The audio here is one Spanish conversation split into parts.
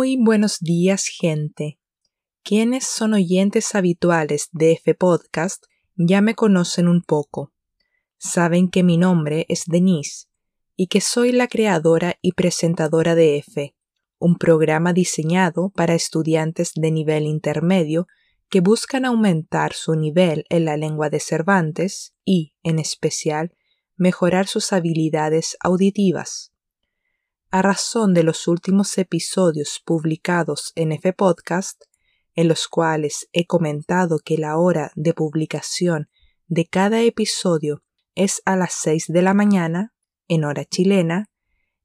Muy buenos días, gente. Quienes son oyentes habituales de F Podcast ya me conocen un poco. Saben que mi nombre es Denise y que soy la creadora y presentadora de F, un programa diseñado para estudiantes de nivel intermedio que buscan aumentar su nivel en la lengua de Cervantes y, en especial, mejorar sus habilidades auditivas. A razón de los últimos episodios publicados en F Podcast, en los cuales he comentado que la hora de publicación de cada episodio es a las 6 de la mañana, en hora chilena,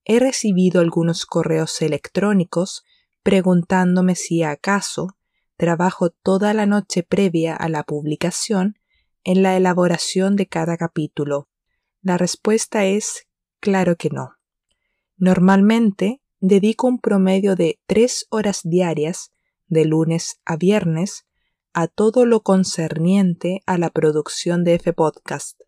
he recibido algunos correos electrónicos preguntándome si acaso trabajo toda la noche previa a la publicación en la elaboración de cada capítulo. La respuesta es claro que no. Normalmente dedico un promedio de tres horas diarias, de lunes a viernes, a todo lo concerniente a la producción de F Podcast.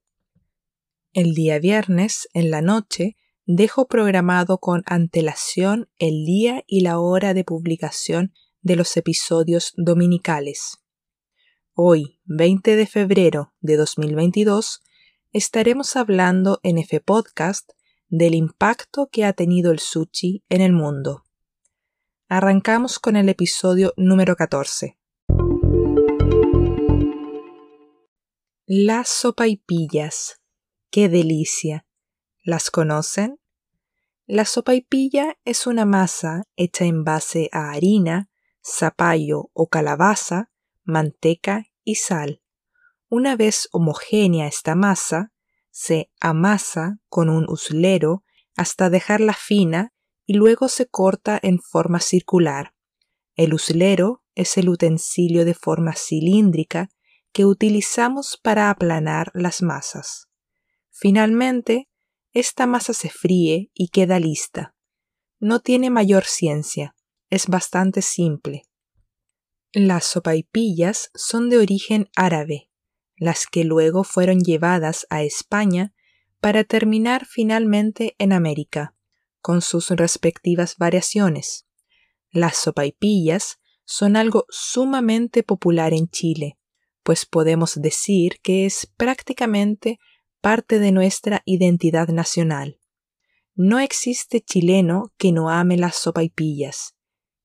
El día viernes, en la noche, dejo programado con antelación el día y la hora de publicación de los episodios dominicales. Hoy, 20 de febrero de 2022, estaremos hablando en F Podcast del impacto que ha tenido el sushi en el mundo. Arrancamos con el episodio número 14. Las sopaipillas. ¡Qué delicia! ¿Las conocen? La sopaipilla es una masa hecha en base a harina, zapallo o calabaza, manteca y sal. Una vez homogénea esta masa, se amasa con un uslero hasta dejarla fina y luego se corta en forma circular. El uslero es el utensilio de forma cilíndrica que utilizamos para aplanar las masas. Finalmente, esta masa se fríe y queda lista. No tiene mayor ciencia, es bastante simple. Las sopaipillas son de origen árabe las que luego fueron llevadas a España para terminar finalmente en América, con sus respectivas variaciones. Las sopaipillas son algo sumamente popular en Chile, pues podemos decir que es prácticamente parte de nuestra identidad nacional. No existe chileno que no ame las sopaipillas,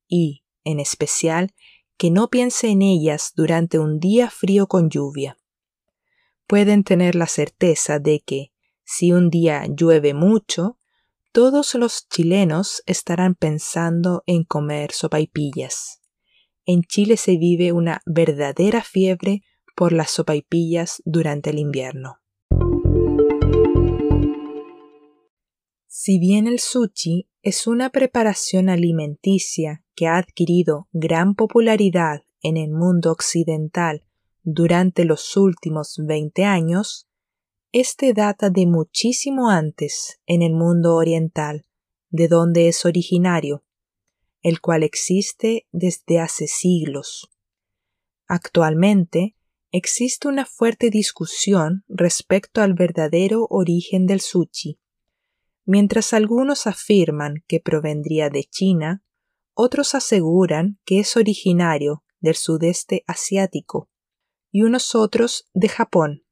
y, en especial, que no piense en ellas durante un día frío con lluvia pueden tener la certeza de que, si un día llueve mucho, todos los chilenos estarán pensando en comer sopaipillas. En Chile se vive una verdadera fiebre por las sopaipillas durante el invierno. Si bien el sushi es una preparación alimenticia que ha adquirido gran popularidad en el mundo occidental durante los últimos 20 años, este data de muchísimo antes en el mundo oriental, de donde es originario, el cual existe desde hace siglos. Actualmente existe una fuerte discusión respecto al verdadero origen del sushi. Mientras algunos afirman que provendría de China, otros aseguran que es originario del sudeste asiático y unos otros de Japón.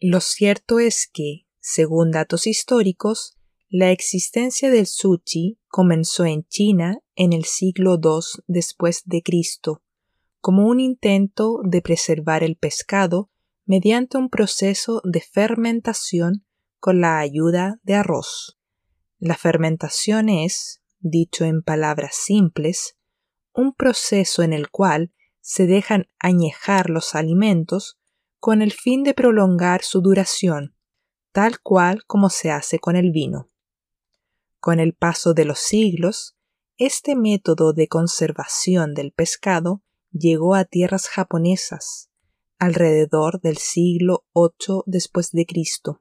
Lo cierto es que, según datos históricos, la existencia del sushi comenzó en China en el siglo II después de Cristo, como un intento de preservar el pescado mediante un proceso de fermentación con la ayuda de arroz. La fermentación es, dicho en palabras simples, un proceso en el cual se dejan añejar los alimentos con el fin de prolongar su duración, tal cual como se hace con el vino. Con el paso de los siglos, este método de conservación del pescado llegó a tierras japonesas alrededor del siglo VIII después de Cristo.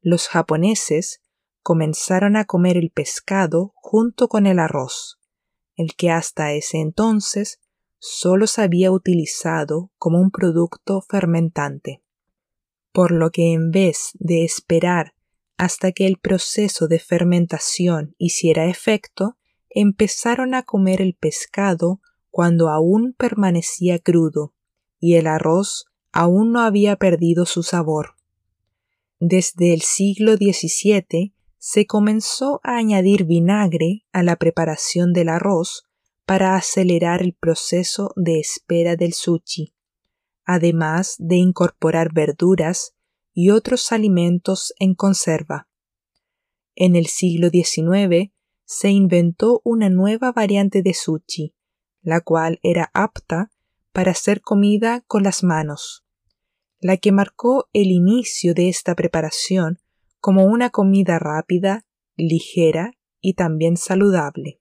Los japoneses comenzaron a comer el pescado junto con el arroz, el que hasta ese entonces solo se había utilizado como un producto fermentante, por lo que en vez de esperar hasta que el proceso de fermentación hiciera efecto, empezaron a comer el pescado cuando aún permanecía crudo y el arroz aún no había perdido su sabor. Desde el siglo XVII se comenzó a añadir vinagre a la preparación del arroz para acelerar el proceso de espera del sushi, además de incorporar verduras y otros alimentos en conserva. En el siglo XIX se inventó una nueva variante de sushi, la cual era apta para ser comida con las manos, la que marcó el inicio de esta preparación como una comida rápida, ligera y también saludable.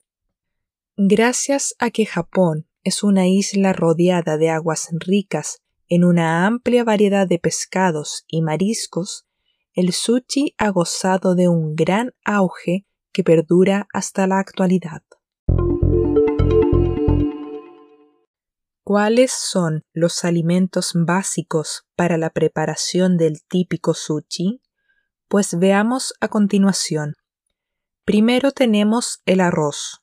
Gracias a que Japón es una isla rodeada de aguas ricas en una amplia variedad de pescados y mariscos, el sushi ha gozado de un gran auge que perdura hasta la actualidad. ¿Cuáles son los alimentos básicos para la preparación del típico sushi? Pues veamos a continuación. Primero tenemos el arroz.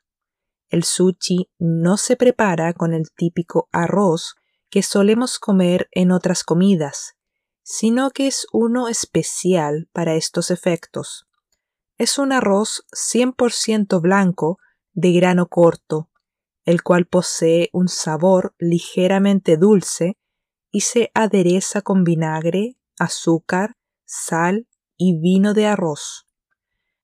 El sushi no se prepara con el típico arroz que solemos comer en otras comidas, sino que es uno especial para estos efectos. Es un arroz 100% blanco de grano corto, el cual posee un sabor ligeramente dulce y se adereza con vinagre, azúcar, sal y vino de arroz.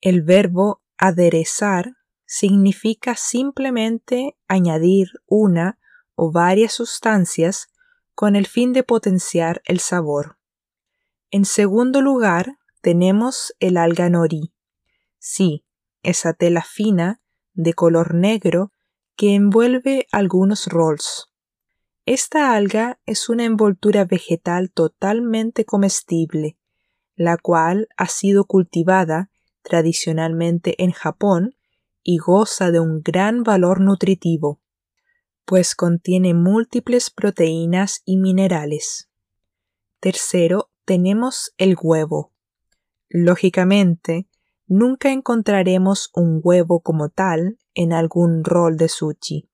El verbo aderezar significa simplemente añadir una o varias sustancias con el fin de potenciar el sabor. En segundo lugar, tenemos el alga nori. Sí, esa tela fina de color negro que envuelve algunos rolls. Esta alga es una envoltura vegetal totalmente comestible, la cual ha sido cultivada tradicionalmente en Japón y goza de un gran valor nutritivo, pues contiene múltiples proteínas y minerales. Tercero, tenemos el huevo. Lógicamente, nunca encontraremos un huevo como tal en algún rol de sushi.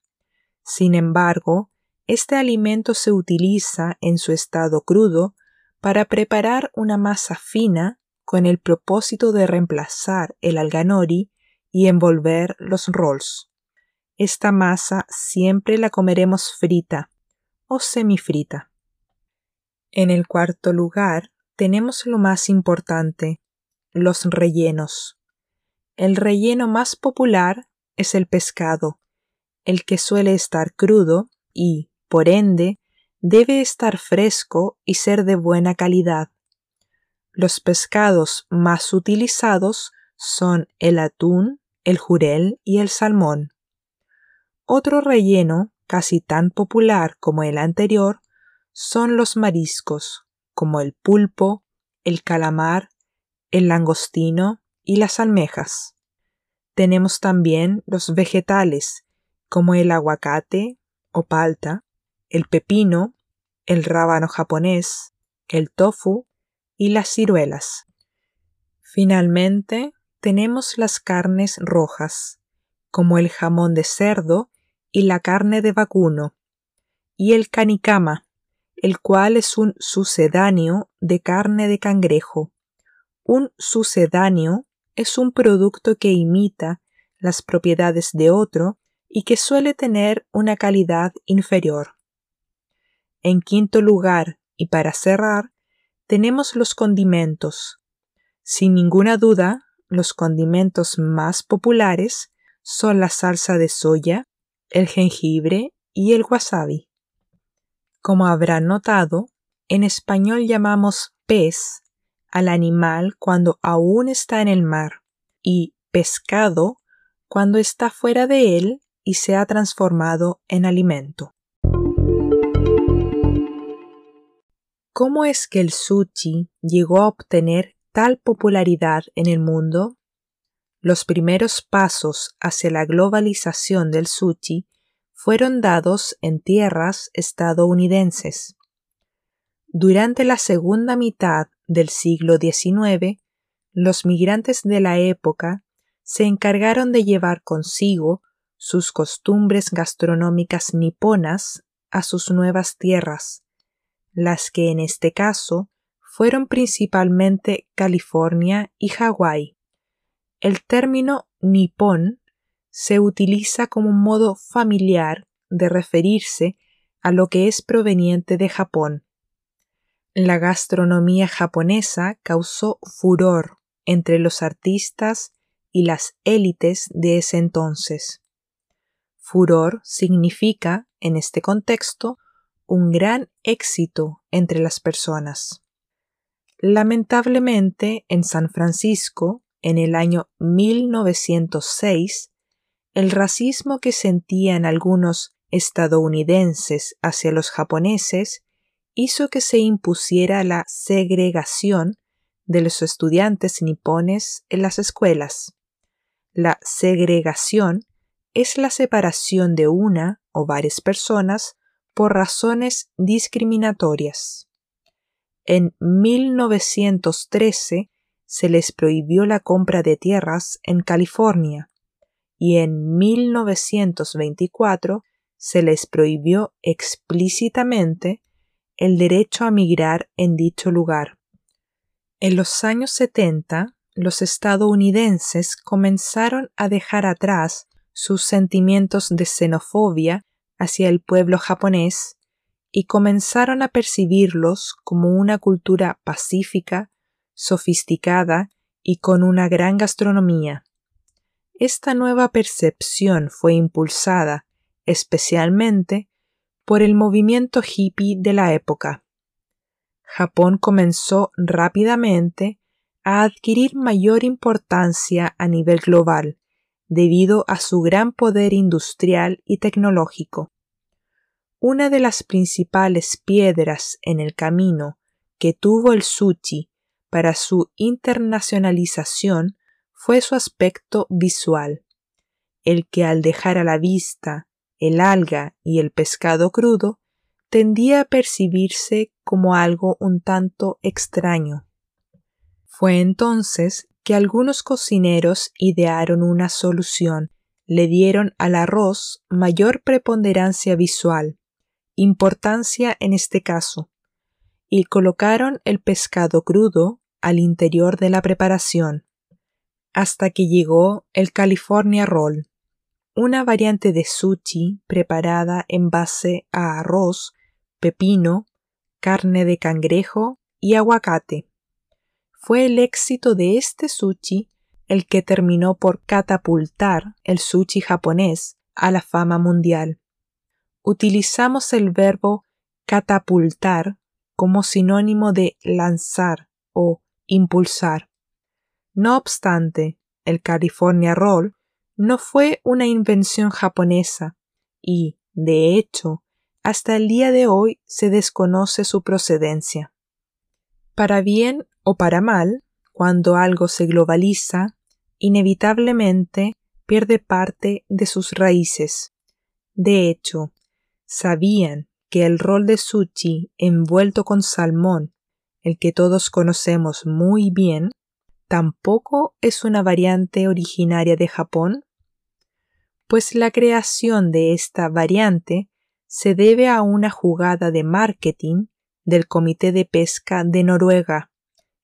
Sin embargo, este alimento se utiliza en su estado crudo para preparar una masa fina con el propósito de reemplazar el alganori y envolver los rolls. Esta masa siempre la comeremos frita o semifrita. En el cuarto lugar tenemos lo más importante, los rellenos. El relleno más popular es el pescado, el que suele estar crudo y, por ende, debe estar fresco y ser de buena calidad. Los pescados más utilizados son el atún, el jurel y el salmón. Otro relleno, casi tan popular como el anterior, son los mariscos, como el pulpo, el calamar, el langostino y las almejas. Tenemos también los vegetales, como el aguacate o palta, el pepino, el rábano japonés, el tofu y las ciruelas. Finalmente, tenemos las carnes rojas, como el jamón de cerdo y la carne de vacuno, y el canicama, el cual es un sucedáneo de carne de cangrejo. Un sucedáneo es un producto que imita las propiedades de otro y que suele tener una calidad inferior. En quinto lugar, y para cerrar, tenemos los condimentos. Sin ninguna duda, los condimentos más populares son la salsa de soya, el jengibre y el wasabi. Como habrán notado, en español llamamos pez al animal cuando aún está en el mar y pescado cuando está fuera de él y se ha transformado en alimento. ¿Cómo es que el sushi llegó a obtener tal popularidad en el mundo? Los primeros pasos hacia la globalización del sushi fueron dados en tierras estadounidenses. Durante la segunda mitad del siglo XIX, los migrantes de la época se encargaron de llevar consigo sus costumbres gastronómicas niponas a sus nuevas tierras, las que en este caso fueron principalmente California y Hawái. El término nipón se utiliza como un modo familiar de referirse a lo que es proveniente de Japón. La gastronomía japonesa causó furor entre los artistas y las élites de ese entonces. Furor significa, en este contexto, un gran éxito entre las personas. Lamentablemente, en San Francisco, en el año 1906, el racismo que sentían algunos estadounidenses hacia los japoneses hizo que se impusiera la segregación de los estudiantes nipones en las escuelas. La segregación es la separación de una o varias personas por razones discriminatorias. En 1913 se les prohibió la compra de tierras en California y en 1924 se les prohibió explícitamente el derecho a migrar en dicho lugar. En los años 70, los estadounidenses comenzaron a dejar atrás sus sentimientos de xenofobia hacia el pueblo japonés y comenzaron a percibirlos como una cultura pacífica, sofisticada y con una gran gastronomía. Esta nueva percepción fue impulsada especialmente por el movimiento hippie de la época. Japón comenzó rápidamente a adquirir mayor importancia a nivel global debido a su gran poder industrial y tecnológico. Una de las principales piedras en el camino que tuvo el sushi para su internacionalización fue su aspecto visual, el que al dejar a la vista el alga y el pescado crudo, tendía a percibirse como algo un tanto extraño. Fue entonces que algunos cocineros idearon una solución, le dieron al arroz mayor preponderancia visual, importancia en este caso, y colocaron el pescado crudo al interior de la preparación, hasta que llegó el California Roll, una variante de sushi preparada en base a arroz, pepino, carne de cangrejo y aguacate. Fue el éxito de este sushi el que terminó por catapultar el sushi japonés a la fama mundial. Utilizamos el verbo catapultar como sinónimo de lanzar o impulsar. No obstante, el California Roll no fue una invención japonesa y, de hecho, hasta el día de hoy se desconoce su procedencia. Para bien o para mal, cuando algo se globaliza, inevitablemente pierde parte de sus raíces. De hecho, sabían que el rol de sushi envuelto con salmón, el que todos conocemos muy bien, tampoco es una variante originaria de Japón pues la creación de esta variante se debe a una jugada de marketing del Comité de Pesca de Noruega,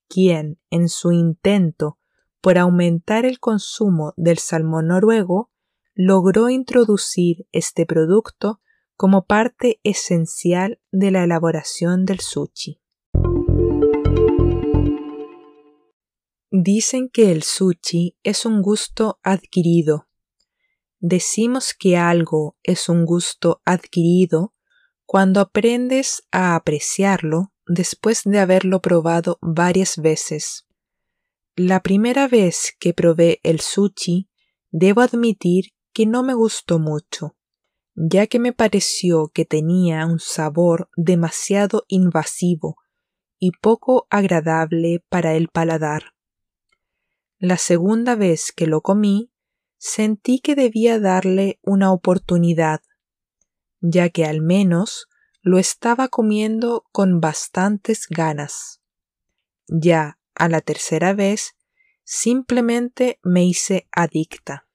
quien, en su intento por aumentar el consumo del salmón noruego, logró introducir este producto como parte esencial de la elaboración del sushi. Dicen que el sushi es un gusto adquirido, Decimos que algo es un gusto adquirido cuando aprendes a apreciarlo después de haberlo probado varias veces. La primera vez que probé el sushi, debo admitir que no me gustó mucho, ya que me pareció que tenía un sabor demasiado invasivo y poco agradable para el paladar. La segunda vez que lo comí, sentí que debía darle una oportunidad, ya que al menos lo estaba comiendo con bastantes ganas. Ya a la tercera vez simplemente me hice adicta.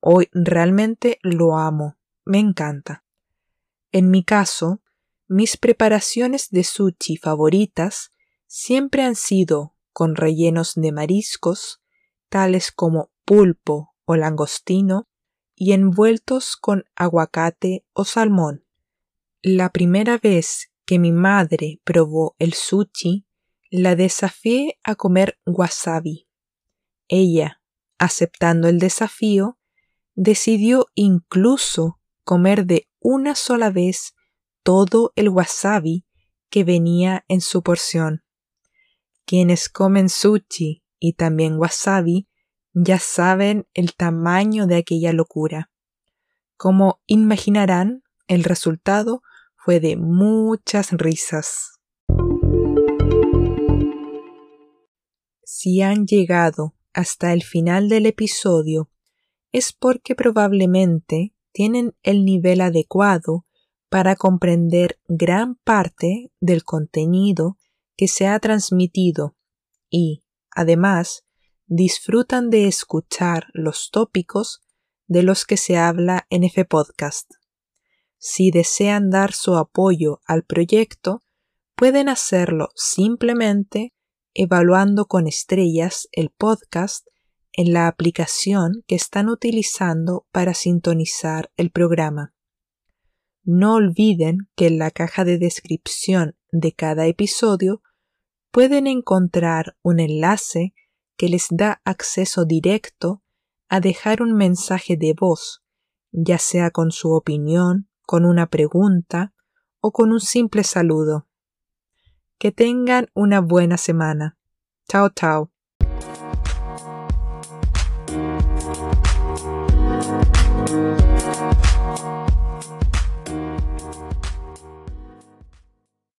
Hoy realmente lo amo, me encanta. En mi caso, mis preparaciones de sushi favoritas siempre han sido con rellenos de mariscos, tales como pulpo o langostino, y envueltos con aguacate o salmón. La primera vez que mi madre probó el sushi, la desafié a comer wasabi. Ella, aceptando el desafío, decidió incluso comer de una sola vez todo el wasabi que venía en su porción. Quienes comen sushi y también wasabi ya saben el tamaño de aquella locura. Como imaginarán, el resultado fue de muchas risas. Si han llegado hasta el final del episodio, es porque probablemente tienen el nivel adecuado para comprender gran parte del contenido que se ha transmitido y, además, disfrutan de escuchar los tópicos de los que se habla en F Podcast. Si desean dar su apoyo al proyecto, pueden hacerlo simplemente evaluando con estrellas el podcast en la aplicación que están utilizando para sintonizar el programa. No olviden que en la caja de descripción de cada episodio pueden encontrar un enlace que les da acceso directo a dejar un mensaje de voz, ya sea con su opinión, con una pregunta o con un simple saludo. Que tengan una buena semana. Chao, chao.